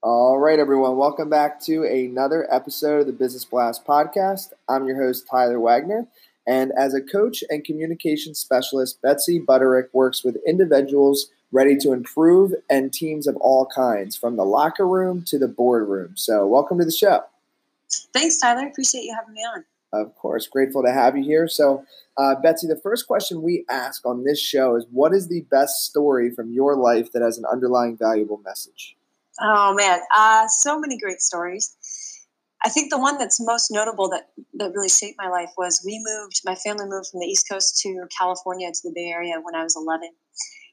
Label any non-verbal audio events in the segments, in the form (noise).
All right, everyone. Welcome back to another episode of the Business Blast podcast. I'm your host, Tyler Wagner. And as a coach and communication specialist, Betsy Butterick works with individuals ready to improve and teams of all kinds, from the locker room to the boardroom. So, welcome to the show. Thanks, Tyler. Appreciate you having me on. Of course. Grateful to have you here. So, uh, Betsy, the first question we ask on this show is what is the best story from your life that has an underlying valuable message? Oh man, uh, so many great stories. I think the one that's most notable that that really shaped my life was we moved. My family moved from the East Coast to California to the Bay Area when I was 11,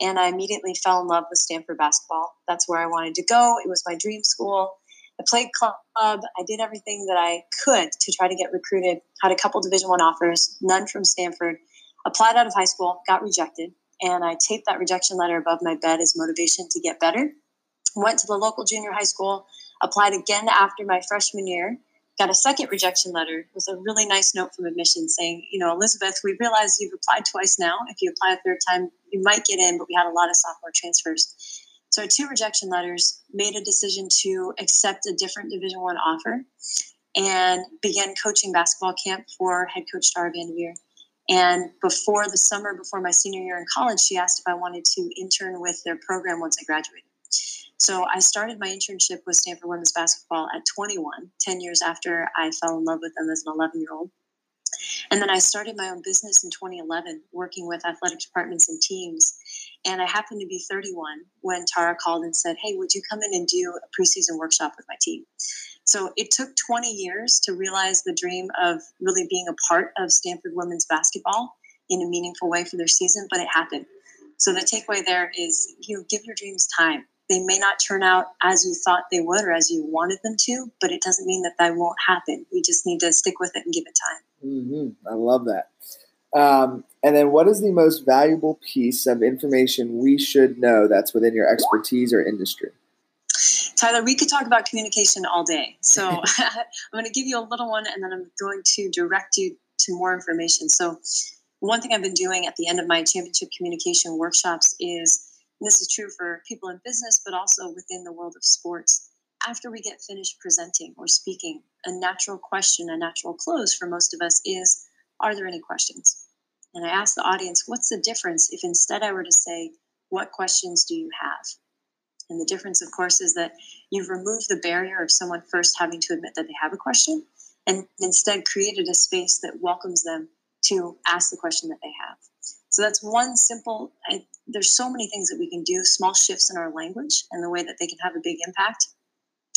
and I immediately fell in love with Stanford basketball. That's where I wanted to go. It was my dream school. I played club. I did everything that I could to try to get recruited. Had a couple Division One offers, none from Stanford. Applied out of high school, got rejected, and I taped that rejection letter above my bed as motivation to get better went to the local junior high school, applied again after my freshman year, got a second rejection letter with a really nice note from admissions saying, you know, Elizabeth, we realize you've applied twice now. If you apply a third time, you might get in, but we had a lot of sophomore transfers. So two rejection letters, made a decision to accept a different Division One offer, and began coaching basketball camp for head coach Tara VanDerveer. And before the summer, before my senior year in college, she asked if I wanted to intern with their program once I graduated. So I started my internship with Stanford women's basketball at 21, 10 years after I fell in love with them as an 11 year old. And then I started my own business in 2011, working with athletic departments and teams. And I happened to be 31 when Tara called and said, Hey, would you come in and do a preseason workshop with my team? So it took 20 years to realize the dream of really being a part of Stanford women's basketball in a meaningful way for their season, but it happened. So the takeaway there is you know, give your dreams time they may not turn out as you thought they would or as you wanted them to, but it doesn't mean that that won't happen. You just need to stick with it and give it time. Mm-hmm. I love that. Um, and then, what is the most valuable piece of information we should know that's within your expertise or industry? Tyler, we could talk about communication all day. So, (laughs) (laughs) I'm going to give you a little one and then I'm going to direct you to more information. So, one thing I've been doing at the end of my championship communication workshops is this is true for people in business, but also within the world of sports. After we get finished presenting or speaking, a natural question, a natural close for most of us is Are there any questions? And I ask the audience, What's the difference if instead I were to say, What questions do you have? And the difference, of course, is that you've removed the barrier of someone first having to admit that they have a question and instead created a space that welcomes them to ask the question that they have. So that's one simple, I, there's so many things that we can do, small shifts in our language and the way that they can have a big impact.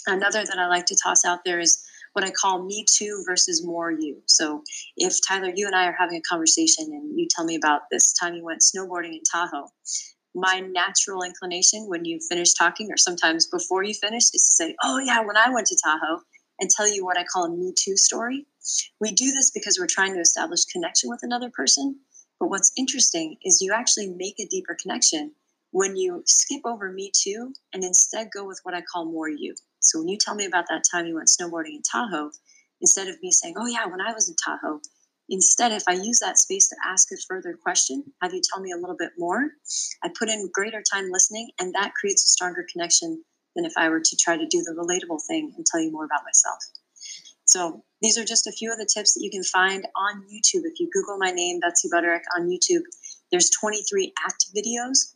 Another that I like to toss out there is what I call me too versus more you. So if Tyler, you and I are having a conversation and you tell me about this time you went snowboarding in Tahoe, my natural inclination when you finish talking or sometimes before you finish is to say, Oh yeah, when I went to Tahoe and tell you what I call a me too story. We do this because we're trying to establish connection with another person but what's interesting is you actually make a deeper connection when you skip over me too and instead go with what I call more you. So when you tell me about that time you went snowboarding in Tahoe, instead of me saying, oh yeah, when I was in Tahoe, instead, if I use that space to ask a further question, have you tell me a little bit more, I put in greater time listening and that creates a stronger connection than if I were to try to do the relatable thing and tell you more about myself. So these are just a few of the tips that you can find on YouTube. If you Google my name, Betsy Butterick, on YouTube, there's 23 ACT videos.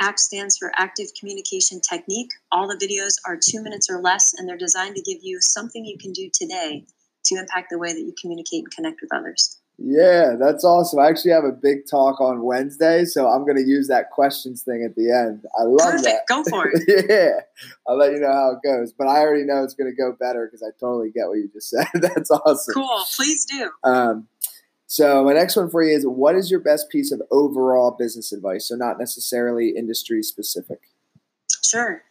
ACT stands for Active Communication Technique. All the videos are two minutes or less, and they're designed to give you something you can do today to impact the way that you communicate and connect with others. Yeah, that's awesome. I actually have a big talk on Wednesday, so I'm going to use that questions thing at the end. I love Perfect. that. Go for (laughs) it. yeah, I'll let you know how it goes. But I already know it's going to go better because I totally get what you just said. (laughs) that's awesome. Cool. Please do. Um, So my next one for you is what is your best piece of overall business advice? So not necessarily industry specific. Sure.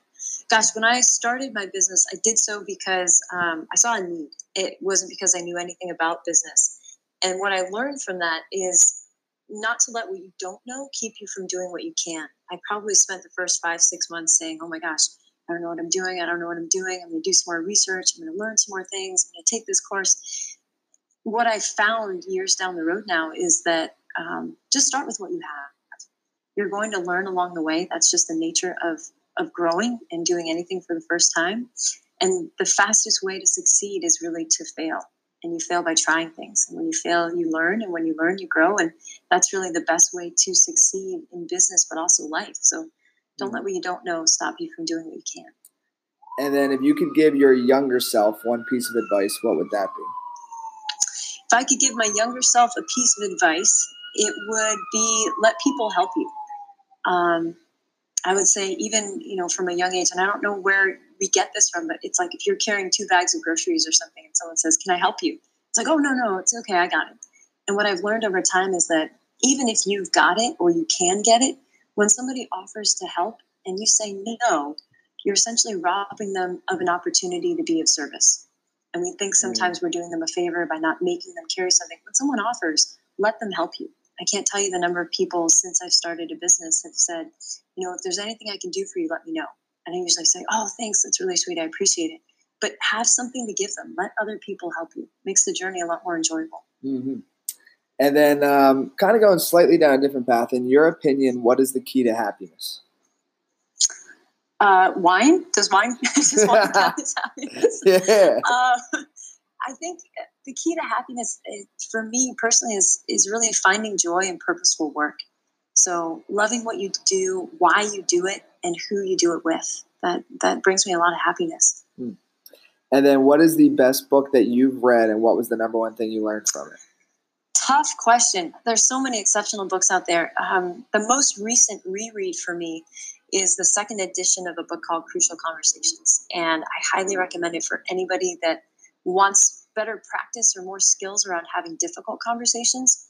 Gosh, when I started my business, I did so because um, I saw a need. It wasn't because I knew anything about business. And what I learned from that is not to let what you don't know keep you from doing what you can. I probably spent the first five, six months saying, oh my gosh, I don't know what I'm doing. I don't know what I'm doing. I'm going to do some more research. I'm going to learn some more things. I'm going to take this course. What I found years down the road now is that um, just start with what you have. You're going to learn along the way. That's just the nature of of growing and doing anything for the first time. And the fastest way to succeed is really to fail. And you fail by trying things. And when you fail, you learn. And when you learn, you grow. And that's really the best way to succeed in business, but also life. So don't let mm-hmm. what you don't know stop you from doing what you can. And then if you could give your younger self one piece of advice, what would that be? If I could give my younger self a piece of advice, it would be let people help you. Um, I would say even you know from a young age, and I don't know where we get this from, but it's like if you're carrying two bags of groceries or something, and someone says, "Can I help you?" It's like, "Oh no, no, it's okay, I got it." And what I've learned over time is that even if you've got it or you can get it, when somebody offers to help and you say no, you're essentially robbing them of an opportunity to be of service. And we think sometimes we're doing them a favor by not making them carry something. When someone offers, let them help you. I can't tell you the number of people since I've started a business have said, you know, if there's anything I can do for you, let me know. And I usually say, oh, thanks, that's really sweet, I appreciate it. But have something to give them. Let other people help you. Makes the journey a lot more enjoyable. Mm-hmm. And then, um, kind of going slightly down a different path. In your opinion, what is the key to happiness? Uh, wine? Does wine? (laughs) (laughs) does wine count as happiness? Yeah. Uh, I think the key to happiness eh, for me personally is is really finding joy in purposeful work. So loving what you do, why you do it, and who you do it with. That that brings me a lot of happiness. Hmm. And then, what is the best book that you've read, and what was the number one thing you learned from it? Tough question. There's so many exceptional books out there. Um, the most recent reread for me is the second edition of a book called Crucial Conversations, and I highly recommend it for anybody that wants better practice or more skills around having difficult conversations,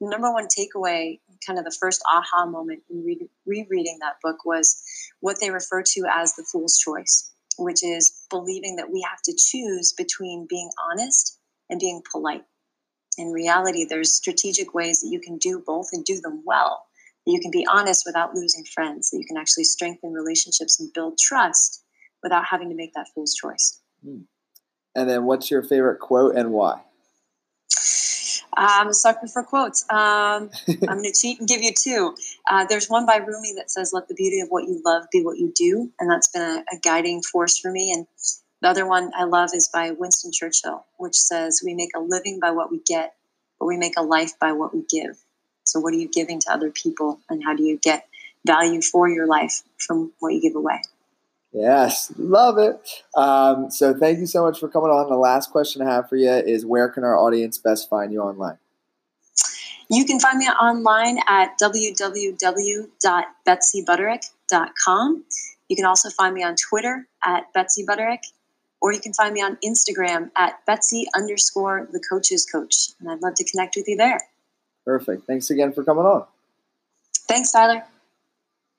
number one takeaway, kind of the first aha moment in re- rereading that book was what they refer to as the fool's choice, which is believing that we have to choose between being honest and being polite. In reality, there's strategic ways that you can do both and do them well. You can be honest without losing friends, that you can actually strengthen relationships and build trust without having to make that fool's choice. Mm. And then what's your favorite quote and why? I'm a sucker for quotes. Um, (laughs) I'm going to cheat and give you two. Uh, there's one by Rumi that says, Let the beauty of what you love be what you do. And that's been a, a guiding force for me. And the other one I love is by Winston Churchill, which says, We make a living by what we get, but we make a life by what we give. So, what are you giving to other people? And how do you get value for your life from what you give away? Yes, love it. Um, so thank you so much for coming on. The last question I have for you is where can our audience best find you online? You can find me online at www.betsybutterick.com. You can also find me on Twitter at Betsy Butterick, or you can find me on Instagram at Betsy underscore the coach's coach. And I'd love to connect with you there. Perfect. Thanks again for coming on. Thanks, Tyler.